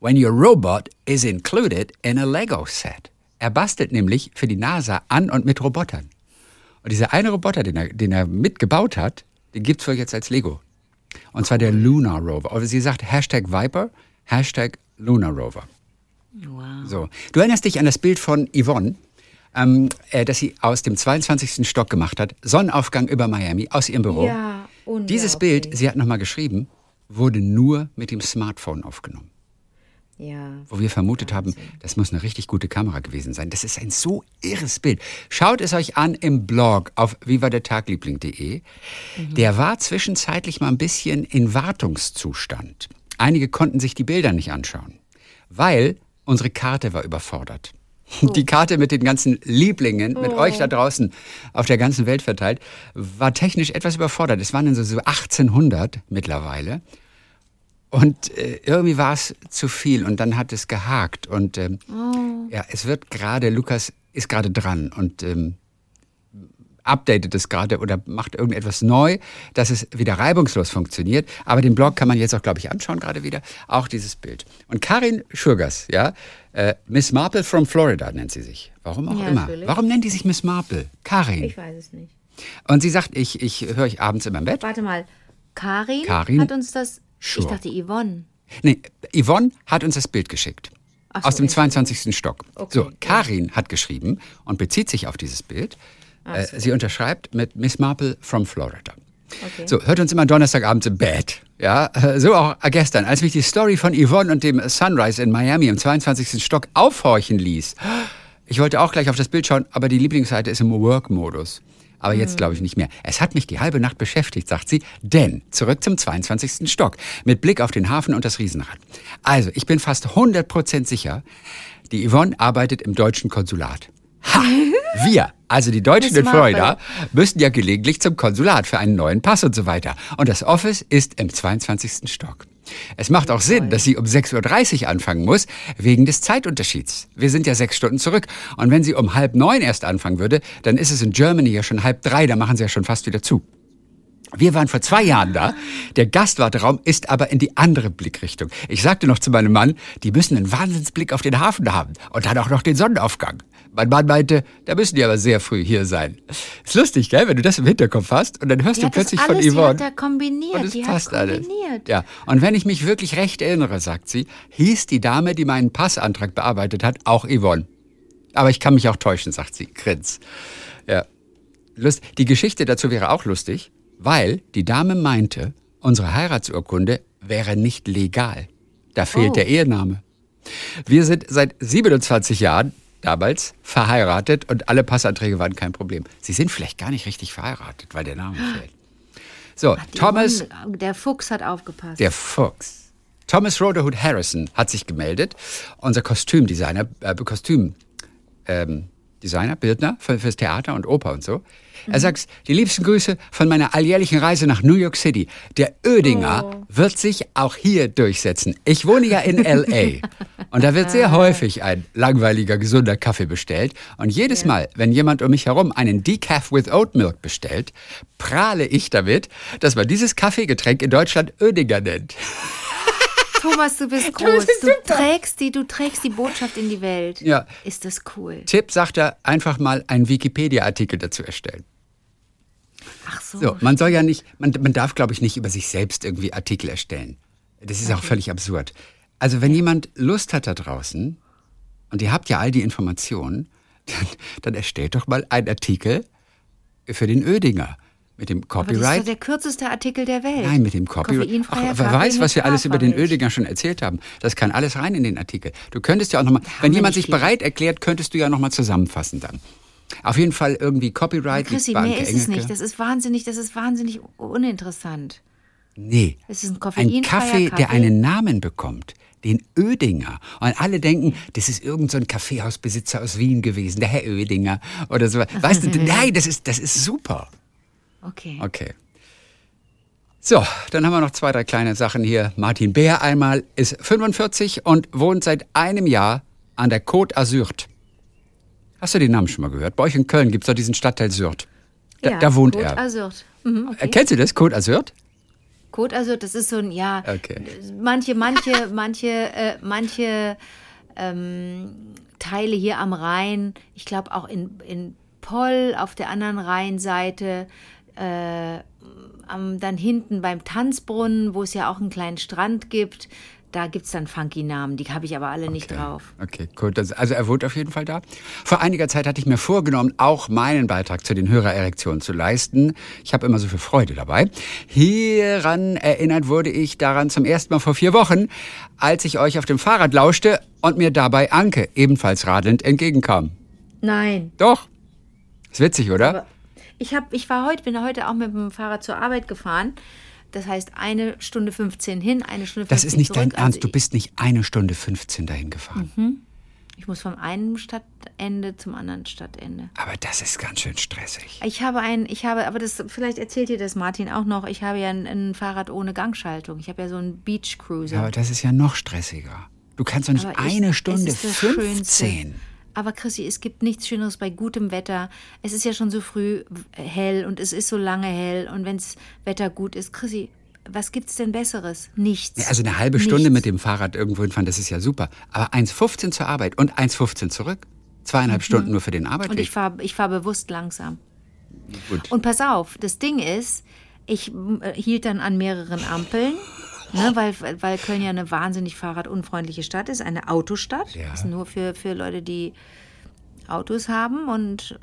when your robot is included in a Lego set. Er bastelt nämlich für die NASA an und mit Robotern. Und dieser eine Roboter, den er, den er mitgebaut hat, den gibt's wohl jetzt als Lego. Und zwar der Lunar Rover. Oder sie sagt Hashtag Viper, Hashtag Lunar Rover. Wow. So. Du erinnerst dich an das Bild von Yvonne, ähm, äh, das sie aus dem 22. Stock gemacht hat. Sonnenaufgang über Miami aus ihrem Büro. Ja. Dieses Bild, sie hat nochmal geschrieben, wurde nur mit dem Smartphone aufgenommen. Ja. Wo wir vermutet haben, das muss eine richtig gute Kamera gewesen sein. Das ist ein so irres Bild. Schaut es euch an im Blog auf vivadertagliebling.de. Der war zwischenzeitlich mal ein bisschen in Wartungszustand. Einige konnten sich die Bilder nicht anschauen, weil unsere Karte war überfordert. Die Karte mit den ganzen Lieblingen, mit euch da draußen auf der ganzen Welt verteilt, war technisch etwas überfordert. Es waren dann so, so 1800 mittlerweile. Und äh, irgendwie war es zu viel und dann hat es gehakt. Und ähm, ja, es wird gerade, Lukas ist gerade dran und ähm, updatet es gerade oder macht irgendetwas neu, dass es wieder reibungslos funktioniert. Aber den Blog kann man jetzt auch, glaube ich, anschauen gerade wieder. Auch dieses Bild. Und Karin Schurgers, ja, äh, Miss Marple from Florida nennt sie sich. Warum auch Ja, immer. natürlich. Warum nennt die sich Miss Marple? Karin. Ich weiß es nicht. Und sie sagt, ich, ich höre euch abends immer im Bett. Warte mal. Karin, Karin hat uns das. Schur. Ich dachte Yvonne. Nee, Yvonne hat uns das Bild geschickt. So, aus dem Entschuldigung. 22. Stock. Okay, so, ja. Karin hat geschrieben und bezieht sich auf dieses Bild. Äh, sie unterschreibt mit Miss Marple from Florida. Okay. So, hört uns immer Donnerstagabend im Bett. Ja, so auch gestern, als mich die Story von Yvonne und dem Sunrise in Miami im 22. Stock aufhorchen ließ. Ich wollte auch gleich auf das Bild schauen, aber die Lieblingsseite ist im Work-Modus. Aber jetzt glaube ich nicht mehr. Es hat mich die halbe Nacht beschäftigt, sagt sie. Denn zurück zum 22. Stock mit Blick auf den Hafen und das Riesenrad. Also, ich bin fast 100% sicher, die Yvonne arbeitet im deutschen Konsulat. Ha! Wir, also die Deutschen in Florida, müssen ja gelegentlich zum Konsulat für einen neuen Pass und so weiter. Und das Office ist im 22. Stock. Es macht auch Sinn, dass sie um 6.30 Uhr anfangen muss, wegen des Zeitunterschieds. Wir sind ja sechs Stunden zurück. Und wenn sie um halb neun erst anfangen würde, dann ist es in Germany ja schon halb drei, da machen sie ja schon fast wieder zu. Wir waren vor zwei Jahren da. Der Gastwarteraum ist aber in die andere Blickrichtung. Ich sagte noch zu meinem Mann, die müssen einen Wahnsinnsblick auf den Hafen haben und dann auch noch den Sonnenaufgang. Mein Mann meinte, da müssen die aber sehr früh hier sein. Ist lustig, gell, wenn du das im Hinterkopf hast und dann hörst Die du plötzlich alles, von die Yvonne. hat er kombiniert. Und es die passt hat alles. kombiniert. Ja, und wenn ich mich wirklich recht erinnere, sagt sie, hieß die Dame, die meinen Passantrag bearbeitet hat, auch Yvonne. Aber ich kann mich auch täuschen, sagt sie. Grins. Ja. Lust. Die Geschichte dazu wäre auch lustig, weil die Dame meinte, unsere Heiratsurkunde wäre nicht legal. Da fehlt Oh. der Ehename. Wir sind seit 27 Jahren damals verheiratet und alle Passanträge waren kein Problem. Sie sind vielleicht gar nicht richtig verheiratet, weil der Name fehlt. So, Thomas, Yvonne, der Fuchs hat aufgepasst. der Fuchs. Thomas Rotherhood Harrison hat sich gemeldet, unser Kostümdesigner, äh, Kostüm, ähm, Bildner für, fürs Theater und Oper und so. Er sagt, die liebsten Grüße von meiner alljährlichen Reise nach New York City. Der Oedinger wird sich auch hier durchsetzen. Ich wohne ja in L.A. und da wird sehr häufig ein langweiliger, gesunder Kaffee bestellt. Und jedes Mal, wenn jemand um mich herum einen Decaf with Oat Milk bestellt, prahle ich damit, dass man dieses Kaffeegetränk in Deutschland Oedinger nennt. Thomas, du bist groß. Du trägst, die, du trägst die Botschaft in die Welt. Ja. Ist das cool. Tipp, sagt er, einfach mal einen Wikipedia-Artikel dazu erstellen. Ach so. So, man soll ja nicht, man, man darf, glaube ich, nicht über sich selbst irgendwie Artikel erstellen. Das ist auch völlig absurd. Also, wenn jemand Lust hat da draußen und ihr habt ja all die Informationen, dann, dann erstellt doch mal einen Artikel für den Ödinger mit dem Aber das ist Copyright. der kürzeste Artikel der Welt. Nein, mit dem Copyright. Ach, wer weiß, was wir alles über den. Ödinger schon erzählt haben. Das kann alles rein in den Artikel. Du könntest ja auch nochmal, wenn jemand sich bereit erklärt, könntest du ja nochmal zusammenfassen dann. Auf jeden Fall irgendwie Copyright. Chrissy, mehr Anke ist es Engelke. nicht. Das ist wahnsinnig, das ist wahnsinnig uninteressant. Nee. Es ist ein Ein Kaffee, Kaffee. der einen Namen bekommt, den Oedinger. Und alle denken, das ist irgendein so ein Kaffeehausbesitzer aus Wien gewesen, der Herr Oedinger oder so. Weißt du, nein, das ist, das ist super. Okay. Okay. So, dann haben wir noch zwei, drei kleine Sachen hier. Martin Bär einmal ist 45 und wohnt seit einem Jahr an der Côte d'Azur. Hast du den Namen schon mal gehört? Bei euch in Köln gibt es doch diesen Stadtteil Sürth. Da, ja, da wohnt Côte er. d'Azur. Mhm, Äh, okay. Kennst du das, Côte d'Azur? Côte d'Azur, das ist so ein, ja, Okay. manche, manche, manche, äh, manche ähm, Teile hier am Rhein, ich glaube auch in, in Poll auf der anderen Rheinseite, äh, am, dann hinten beim Tanzbrunnen, wo es ja auch einen kleinen Strand gibt, da gibt es dann funky Namen, die habe ich aber alle nicht drauf. Okay, gut. Das, also er wohnt auf jeden Fall da. Vor einiger Zeit hatte ich mir vorgenommen, auch meinen Beitrag zu den Hörererektionen zu leisten. Ich habe immer so viel Freude dabei. Hieran erinnert wurde ich daran zum ersten Mal vor vier Wochen, als ich euch auf dem Fahrrad lauschte und mir dabei Anke, ebenfalls radelnd, entgegenkam. Nein. Doch. Ist witzig, oder? Aber ich, hab, ich war heute, bin heute auch mit dem Fahrrad zur Arbeit gefahren. Das heißt, eine Stunde 15 hin, eine Stunde 15 das ist nicht zurück. dein Ernst. Also Du bist nicht eine Stunde 15 dahin gefahren. ich, ich muss vom einen Stadtende zum anderen Stadtende. Aber das ist ganz schön stressig. Ich habe ein, ich habe, aber das, vielleicht erzählt dir das Martin auch noch, ich habe ja ein, ein Fahrrad ohne Gangschaltung. Ich habe ja so einen Beach Cruiser. Ja, aber das ist ja noch stressiger. Du kannst doch nicht ich- eine Stunde ist das 15. Schönste. Aber Chrissy, es gibt nichts Schöneres bei gutem Wetter. Es ist ja schon so früh hell und es ist so lange hell. Und wenn das Wetter gut ist, Chrissy, was gibt's denn Besseres? Nichts. Ja, also eine halbe Stunde Nichts. mit dem Fahrrad irgendwo hinfahren, das ist ja super. Aber 1,15 zur Arbeit und 1,15 zurück. Zweieinhalb Stunden nur für den Mhm. Und ich fahre ich fahr bewusst langsam. Gut. Und pass auf, das Ding ist, ich äh, hielt dann an mehreren Ampeln, ne, weil, weil Köln ja eine wahnsinnig fahrradunfreundliche Stadt ist, eine Autostadt. Ja. Ist nur für, für Leute, die Autos haben und,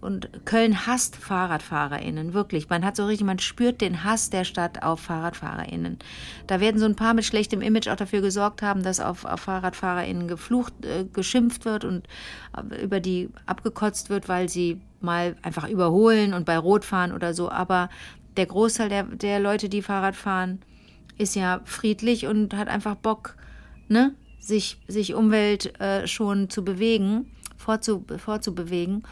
und Köln hasst FahrradfahrerInnen, wirklich. Man hat so richtig, man spürt den Hass der Stadt auf FahrradfahrerInnen. Da werden so ein paar mit schlechtem Image auch dafür gesorgt haben, dass auf, auf FahrradfahrerInnen geflucht, äh, geschimpft wird und äh, über die abgekotzt wird, weil sie mal einfach überholen und bei Rot fahren oder so. Aber der Großteil der, der Leute, die Fahrrad fahren, ist ja friedlich und hat einfach Bock, ne, sich, sich Umwelt äh, schon zu bewegen, vorzu, vorzubewegen.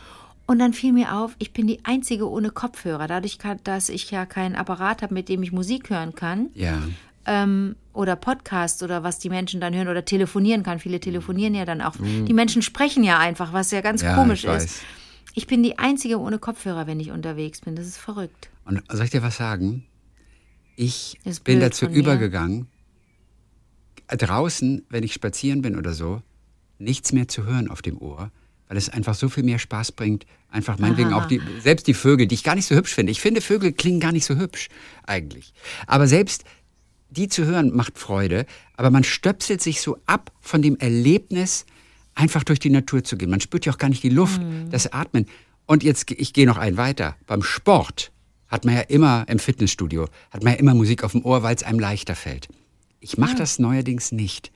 Und dann fiel mir auf, ich bin die Einzige ohne Kopfhörer. Dadurch, dass ich ja keinen Apparat habe, mit dem ich Musik hören kann Ja. ähm, oder Podcasts oder was die Menschen dann hören oder telefonieren kann. Viele telefonieren ja dann auch. Die Menschen sprechen ja einfach, was ja ganz Mhm. Ja, komisch ich weiß. ist. Ich bin die Einzige ohne Kopfhörer, wenn ich unterwegs bin. Das ist verrückt. Und soll ich dir was sagen? Ich Ist bin dazu übergegangen, draußen, wenn ich spazieren bin oder so, nichts mehr zu hören auf dem Ohr, weil es einfach so viel mehr Spaß bringt. Einfach meinetwegen Aha. auch die, selbst die Vögel, die ich gar nicht so hübsch finde. Ich finde, Vögel klingen gar nicht so hübsch eigentlich. Aber selbst die zu hören macht Freude, aber man stöpselt sich so ab von dem Erlebnis, einfach durch die Natur zu gehen. Man spürt ja auch gar nicht die Luft, Mhm. das Atmen. Und jetzt, ich gehe noch einen weiter. Beim Sport hat man ja immer im Fitnessstudio, hat man ja immer Musik auf dem Ohr, weil es einem leichter fällt. Ich mache das neuerdings nicht,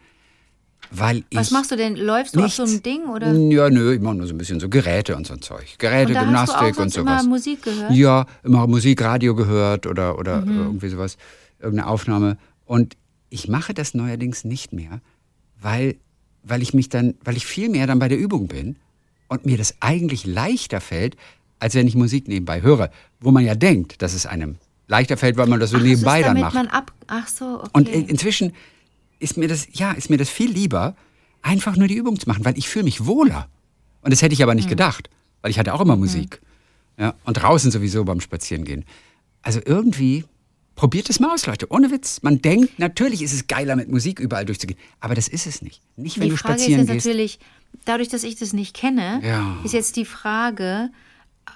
weil ich... Was machst du denn? Läufst du nichts. auf so einem Ding oder? Ja, nö, ich mache nur so ein bisschen so Geräte und so ein Zeug. Geräte, Und da hast du Gymnastik auch und sonst immer sowas. Musik gehört? Ja, immer Musik, Radio gehört oder, oder Mhm. irgendwie sowas, irgendeine Aufnahme. Und ich mache das neuerdings nicht mehr, weil, weil ich mich dann, weil ich viel mehr dann bei der Übung bin und mir das eigentlich leichter fällt, als wenn ich Musik nebenbei höre, wo man ja denkt, dass es einem leichter fällt, weil man das so Ach, nebenbei das ist, dann damit macht. man ab. Ach so, okay. Und in, inzwischen ist mir das, ja, ist mir das viel lieber, einfach nur die Übung zu machen, weil ich fühle mich wohler. Und das hätte ich aber nicht gedacht, weil ich hatte auch immer Musik. Ja, und draußen sowieso beim Spazierengehen. Also irgendwie, probiert es mal aus, Leute, ohne Witz. Man denkt, natürlich ist es geiler, mit Musik überall durchzugehen, aber das ist es nicht. Nicht, wenn die du Frage ist spazieren jetzt gehst. natürlich, dadurch, dass ich das nicht kenne, Ja. ist jetzt die Frage,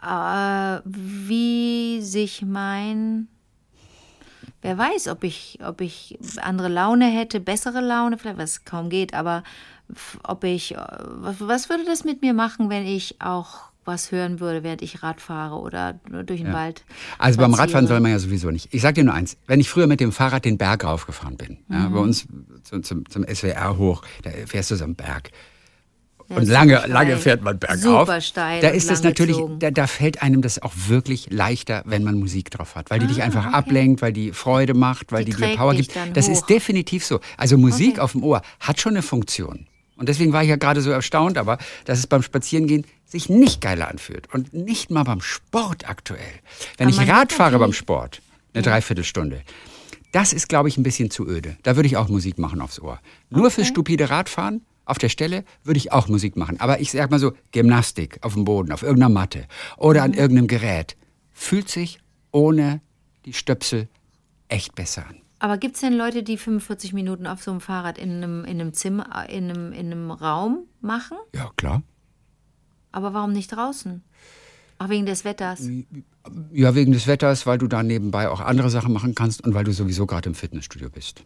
äh, wie sich mein Wer weiß, ob ich, ob ich andere Laune hätte, bessere Laune, vielleicht was kaum geht, aber ob ich, äh, was, würde das mit mir machen, wenn ich auch was hören würde, während ich Rad fahre oder durch den Wald? Also beim Radfahren soll man ja sowieso nicht. Ich sag dir nur eins, wenn ich früher mit dem Fahrrad den Berg raufgefahren bin, ja, Mhm. bei uns zum, zum, zum SWR hoch, da fährst du so einen Berg. Und super lange, steil. lange fährt man bergauf. Super steil Da und ist lang natürlich, da, da fällt einem das auch wirklich leichter, wenn man Musik drauf hat, weil die dich einfach Ah, okay. ablenkt, weil die Freude macht, weil Die die, dir Power gibt. Das hoch. ist definitiv so. Also Musik Okay. auf dem Ohr hat schon eine Funktion. Und deswegen war ich ja gerade so erstaunt, aber dass es beim Spazierengehen sich nicht geiler anfühlt. Und nicht mal beim Sport aktuell. Wenn Aber ich Rad fahre beim Sport, eine Dreiviertelstunde, das ist, glaube ich, ein bisschen zu öde. Da würde ich auch Musik machen aufs Ohr. Nur fürs stupide Radfahren auf der Stelle würde ich auch Musik machen. Aber ich sag mal so, Gymnastik auf dem Boden, auf irgendeiner Matte oder Mhm. an irgendeinem Gerät fühlt sich ohne die Stöpsel echt besser an. Aber gibt es denn Leute, die 45 Minuten auf so einem Fahrrad in einem, in einem Zimmer, in einem, in einem Raum machen? Ja, klar. Aber warum nicht draußen? Ach, wegen des Wetters. Ja, wegen des Wetters, weil du da nebenbei auch andere Sachen machen kannst und weil du sowieso gerade im Fitnessstudio bist.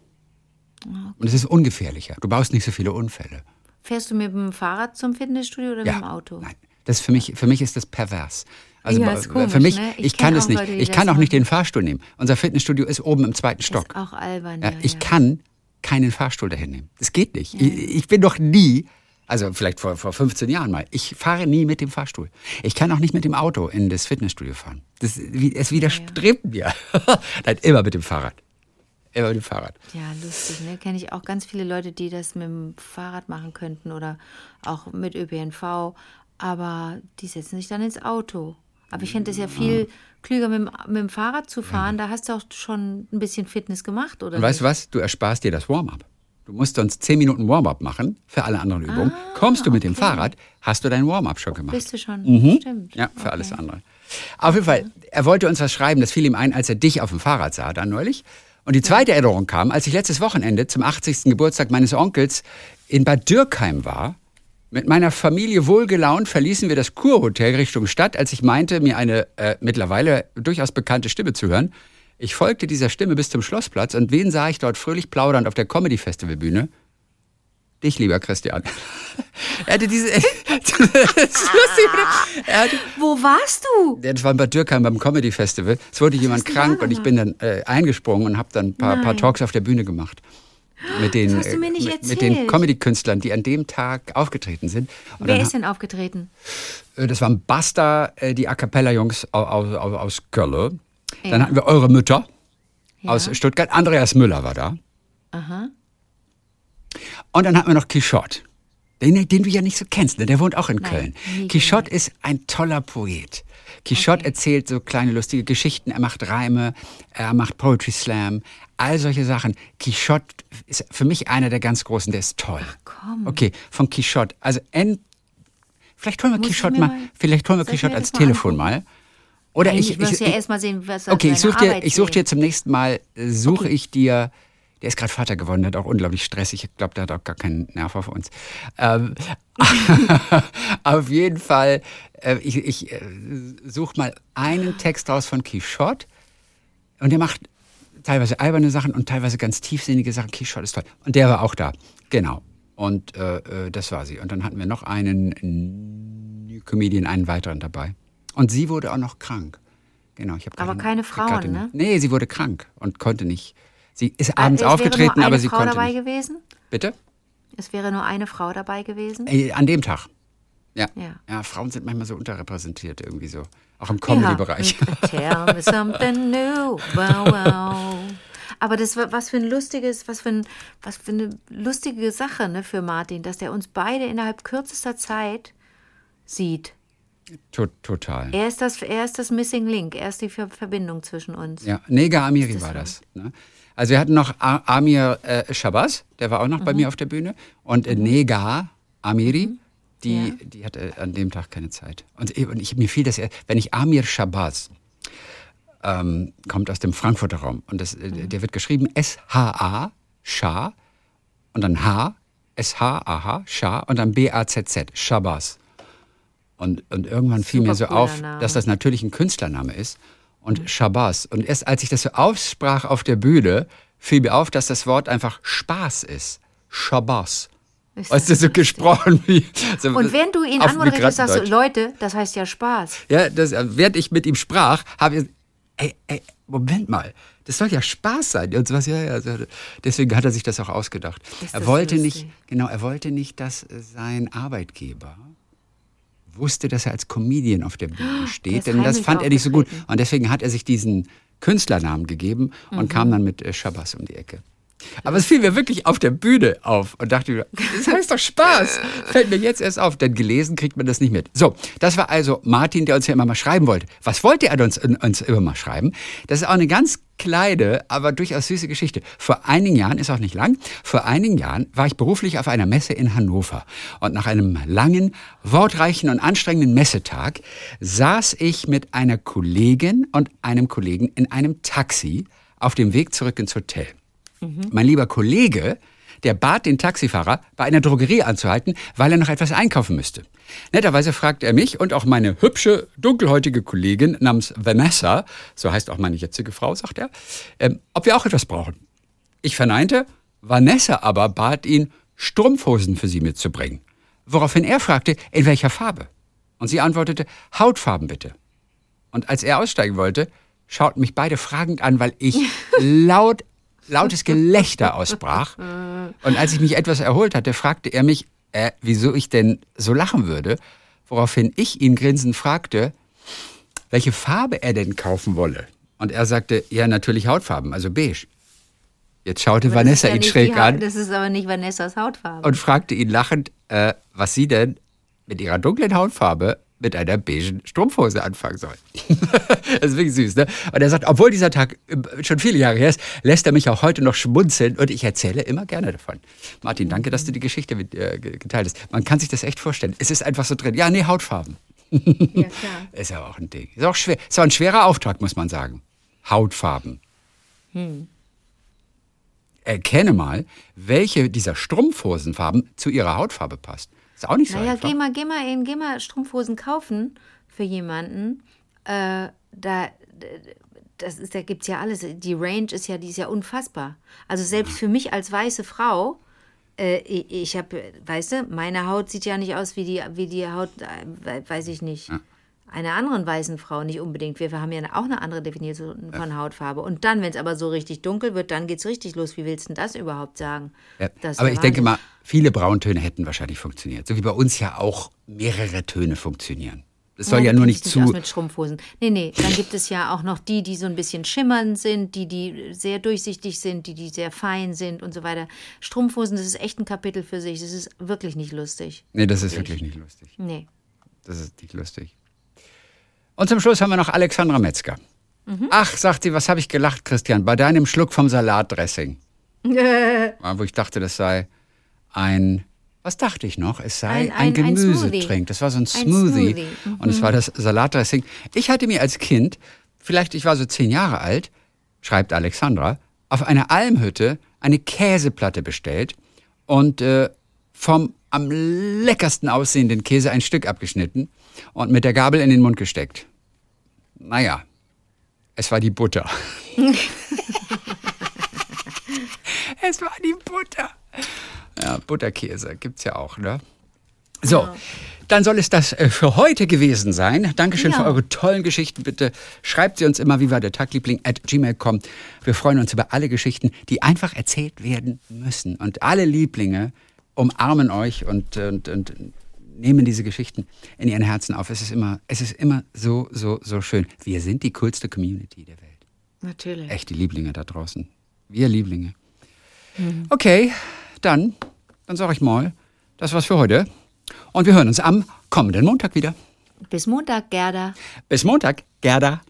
Ah, Und es ist ungefährlicher. Du baust nicht so viele Unfälle. Fährst du mit dem Fahrrad zum Fitnessstudio oder mit dem Auto? Nein. Das für mich, für mich ist das pervers. Also Ja, ist komisch, für mich, ne? Ich ich, kann es nicht. Leute, ich kann auch nicht den Fahrstuhl nehmen. Unser Fitnessstudio ist oben im zweiten Stock. Ist auch albern. Ja, Ja, ich ja. kann keinen Fahrstuhl dahin nehmen. Das geht nicht. Ich, ich bin doch nie, also vielleicht vor, vor 15 Jahren mal, ich fahre nie mit dem Fahrstuhl. Ich kann auch nicht mit dem Auto in das Fitnessstudio fahren. Das, es widerstrebt mir. Nein, immer mit dem Fahrrad. Immer mit dem Fahrrad. Ja, lustig, ne? Kenne ich auch ganz viele Leute, die das mit dem Fahrrad machen könnten oder auch mit ÖPNV, aber die setzen sich dann ins Auto. Aber ich finde es ja viel klüger, mit dem, mit dem Fahrrad zu fahren. Da hast du auch schon ein bisschen Fitness gemacht, oder? Und weißt du was? Du ersparst dir das Warm-up. Du musst sonst 10 Minuten Warm-up machen für alle anderen Übungen. Kommst du mit dem Fahrrad, hast du dein Warm-up schon gemacht. Bist du schon? Stimmt. Mhm. Ja, für Okay. alles andere. Auf jeden Fall, er wollte uns was schreiben, das fiel ihm ein, als er dich auf dem Fahrrad sah, dann neulich. Und die zweite Erinnerung kam, als ich letztes Wochenende zum 80. Geburtstag meines Onkels in Bad Dürkheim war. Mit meiner Familie wohlgelaunt verließen wir das Kurhotel Richtung Stadt, als ich meinte, mir eine äh, mittlerweile durchaus bekannte Stimme zu hören. Ich folgte dieser Stimme bis zum Schlossplatz und wen sah ich dort fröhlich plaudernd auf der Comedy-Festival-Bühne? Dich, lieber Christian. er hatte diese. er hatte, Wo warst du? Das war in Bad Dürkheim beim Comedy Festival. Es wurde jemand krank und ich bin dann äh, eingesprungen und habe dann ein paar, paar. Talks auf der Bühne gemacht. Mit den, äh, mit, mit den. Comedy-Künstlern, die an dem Tag aufgetreten sind. Und Wer dann, ist denn aufgetreten? äh, das waren Basta, äh, die A Cappella-Jungs aus, aus, aus Köln. Dann Ja. hatten wir eure Mütter Ja. aus Stuttgart. Andreas Müller war da. Aha. Und dann hatten wir noch Quichotte. Den, den du ja nicht so kennst, ne? der wohnt auch in Nein, Köln. nie Quichotte ist ein toller Poet. Quichotte erzählt so kleine lustige Geschichten, er macht Reime, er macht Poetry Slam, all solche Sachen. Quichotte ist für mich einer der ganz großen, der ist toll. komm. Okay, von Quichotte. Also en, vielleicht holen wir Muss ich Quichotte mal, mal- vielleicht holen wir ich Quichotte als mal Telefon angucken? mal. Oder Eigentlich ich, muss ich, ja ich, erst mal sehen, was Okay, ich suche dir, ich such dir zum nächsten Mal, äh, suche ich dir, der ist gerade Vater geworden, der hat auch unglaublich Stress. Ich glaube, der hat auch gar keinen Nerv auf uns. Ähm, auf jeden Fall, äh, ich, ich äh, suche mal einen Text raus von Quichotte und der macht teilweise alberne Sachen und teilweise ganz tiefsinnige Sachen. Quichotte ist toll. Und der war auch da, genau. Und äh, äh, das war sie. Und dann hatten wir noch einen New Comedian, einen weiteren dabei. Und sie wurde auch noch krank. Genau, ich habe Aber keine Frauen, ne? Nee, sie wurde krank und konnte nicht. Sie ist Ah, abends es wäre aufgetreten, nur eine aber sie Frau konnte dabei nicht. gewesen? Bitte? Es wäre nur eine Frau dabei gewesen? Äh, an dem Tag. Ja. Ja. ja. Frauen sind manchmal so unterrepräsentiert irgendwie so. Auch im Comedy-Bereich. Ja. Tell me something new. Wow, wow. Aber das war was für ein lustiges, was für, ein, was für eine lustige Sache ne, für Martin, dass der uns beide innerhalb kürzester Zeit sieht. To total. Er ist, das, er ist das Missing Link, er ist die Ver Verbindung zwischen uns. Ja, Nega Amiri das war das. Ne? Also wir hatten noch Amir äh, Shabazz, der war auch noch bei Mhm. mir auf der Bühne. Und äh, Nega Amiri, die, Ja. die hatte an dem Tag keine Zeit. Und, ich- und ich, mir fiel das, wenn ich Amir Shabazz, ähm, kommt aus dem Frankfurter Raum. Und das, äh, Mhm. der wird geschrieben S-H-A, Sha, und dann H, S-H-A-H, Sha, und dann B-A-Z-Z, Shabazz. Und, und irgendwann fiel mir so auf, Name. dass das natürlich ein Künstlername ist. Und Shabazz. Und erst als ich das so aussprach auf der Bühne, fiel mir auf, dass das Wort einfach Spaß ist. Ist Weißt du, so gesprochen wie. So Und wenn du ihn anmoderierst, sagst du. Leute, das heißt ja Spaß. Ja, das, während ich mit ihm sprach, habe ich. Ey, ey, Moment mal, das soll ja Spaß sein. Und sowas, ja, ja. Deswegen hat er sich das auch ausgedacht. Ist Er wollte lustig. nicht, genau, er wollte nicht, dass sein Arbeitgeber wusste, dass er als Comedian auf der Bühne Der steht, denn das fand er nicht so gut. Und deswegen hat er sich diesen Künstlernamen gegeben und Mhm. kam dann mit äh, um die Ecke. Aber es fiel mir wirklich auf der Bühne auf und dachte mir, das heißt doch Spaß. Fällt mir jetzt erst auf, denn gelesen kriegt man das nicht mit. So, das war also Martin, der uns ja immer mal schreiben wollte. Was wollte er uns, uns immer mal schreiben? Das ist auch eine ganz kleine, aber durchaus süße Geschichte. Vor einigen Jahren, ist auch nicht lang, vor einigen Jahren war ich beruflich auf einer Messe in Hannover. Und nach einem langen, wortreichen und anstrengenden Messetag saß ich mit einer Kollegin und einem Kollegen in einem Taxi auf dem Weg zurück ins Hotel. Mein lieber Kollege, der bat den Taxifahrer, bei einer Drogerie anzuhalten, weil er noch etwas einkaufen müsste. Netterweise fragte er mich und auch meine hübsche, dunkelhäutige Kollegin namens Vanessa, so heißt auch meine jetzige Frau, sagt er, ähm, ob wir auch etwas brauchen. Ich verneinte, Vanessa aber bat ihn, Strumpfhosen für sie mitzubringen. Woraufhin er fragte, in welcher Farbe. Und sie antwortete, Hautfarben bitte. Und als er aussteigen wollte, schauten mich beide fragend an, weil ich laut, lautes Gelächter ausbrach. Und als ich mich etwas erholt hatte, fragte er mich, äh, wieso ich denn so lachen würde. Woraufhin ich ihn grinsend fragte, welche Farbe er denn kaufen wolle. Und er sagte, ja, natürlich Hautfarben, also beige. Jetzt schaute Aber Vanessa ja ihn schräg Ha- an Das ist aber nicht Vanessas Hautfarbe. und fragte ihn lachend, äh, was sie denn mit ihrer dunklen Hautfarbe mit einer beigen Strumpfhose anfangen soll. das ist wirklich süß, ne? Und er sagt, obwohl dieser Tag äh, schon viele Jahre her ist, lässt er mich auch heute noch schmunzeln und ich erzähle immer gerne davon. Martin, danke, dass du die Geschichte mit, äh, ge- geteilt hast. Man kann sich das echt vorstellen. Es ist einfach so drin. Ja, nee, Hautfarben. ja, klar. Ist ja auch ein Ding. Ist auch schwer. Ist auch ein schwerer Auftrag, muss man sagen. Hautfarben. Erkenne mal, welche dieser Strumpfhosenfarben zu ihrer Hautfarbe passt. Ist auch nicht so Naja, einfach. geh mal, geh mal, in, geh mal Strumpfhosen kaufen für jemanden. Äh, da, das ist, da gibt's ja alles. Die Range ist ja, die ist ja unfassbar. Also selbst für mich als weiße Frau, äh, ich, habe, weißt du, meine Haut sieht ja nicht aus wie die, wie die Haut, äh, weiß ich nicht. Einer anderen weißen Frau nicht unbedingt. Wir, haben ja auch eine andere Definition von Hautfarbe. Und dann, wenn es aber so richtig dunkel wird, dann geht's richtig los. Wie willst du denn das überhaupt sagen? Ja, Das aber ich denke mal, viele Brauntöne hätten wahrscheinlich funktioniert. So wie bei uns ja auch mehrere Töne funktionieren. Das soll ja, du nur nicht dich aus zu. mit Strumpfhosen. Nee, nee, dann gibt es ja auch noch die, die so ein bisschen schimmernd sind, die, die sehr durchsichtig sind, die, die sehr fein sind und so weiter. Strumpfhosen, das ist echt ein Kapitel für sich. Das ist wirklich nicht lustig. Nee, das ist wirklich nicht lustig. Nee. Das ist nicht lustig. Und zum Schluss haben wir noch Alexandra Metzger. Mhm. Ach, sagt sie, was habe ich gelacht, Christian, bei deinem Schluck vom Salatdressing. Ja, Wo ich dachte, das sei ein, was dachte ich noch? Es sei Ein- ein, ein- Gemüsetrink. Smoothie. das war so ein Ein Smoothie. Smoothie, Mhm. Und es war das Salatdressing. Ich hatte mir als Kind, vielleicht ich war so zehn Jahre alt, schreibt Alexandra, auf einer Almhütte eine Käseplatte bestellt und äh, vom am leckersten aussehenden Käse ein Stück abgeschnitten und mit der Gabel in den Mund gesteckt. Naja, es war die Butter. es war die Butter. Ja, Butterkäse gibt's ja auch, ne? So, dann soll es das äh, für heute gewesen sein. Dankeschön Ja. für eure tollen Geschichten. Bitte schreibt sie uns immer wie war der Tagliebling at gmail.com. Wir freuen uns über alle Geschichten, die einfach erzählt werden müssen. Und alle Lieblinge umarmen euch und, und, und nehmen diese Geschichten in ihren Herzen auf. Es ist immer, es ist immer so, so, so schön. Wir sind die coolste Community der Welt. Natürlich. Echt die Lieblinge da draußen. Wir Lieblinge. Okay, dann, dann sage ich mal, das war's für heute. Und wir hören uns am kommenden Montag wieder. Bis Montag, Gerda. Bis Montag, Gerda.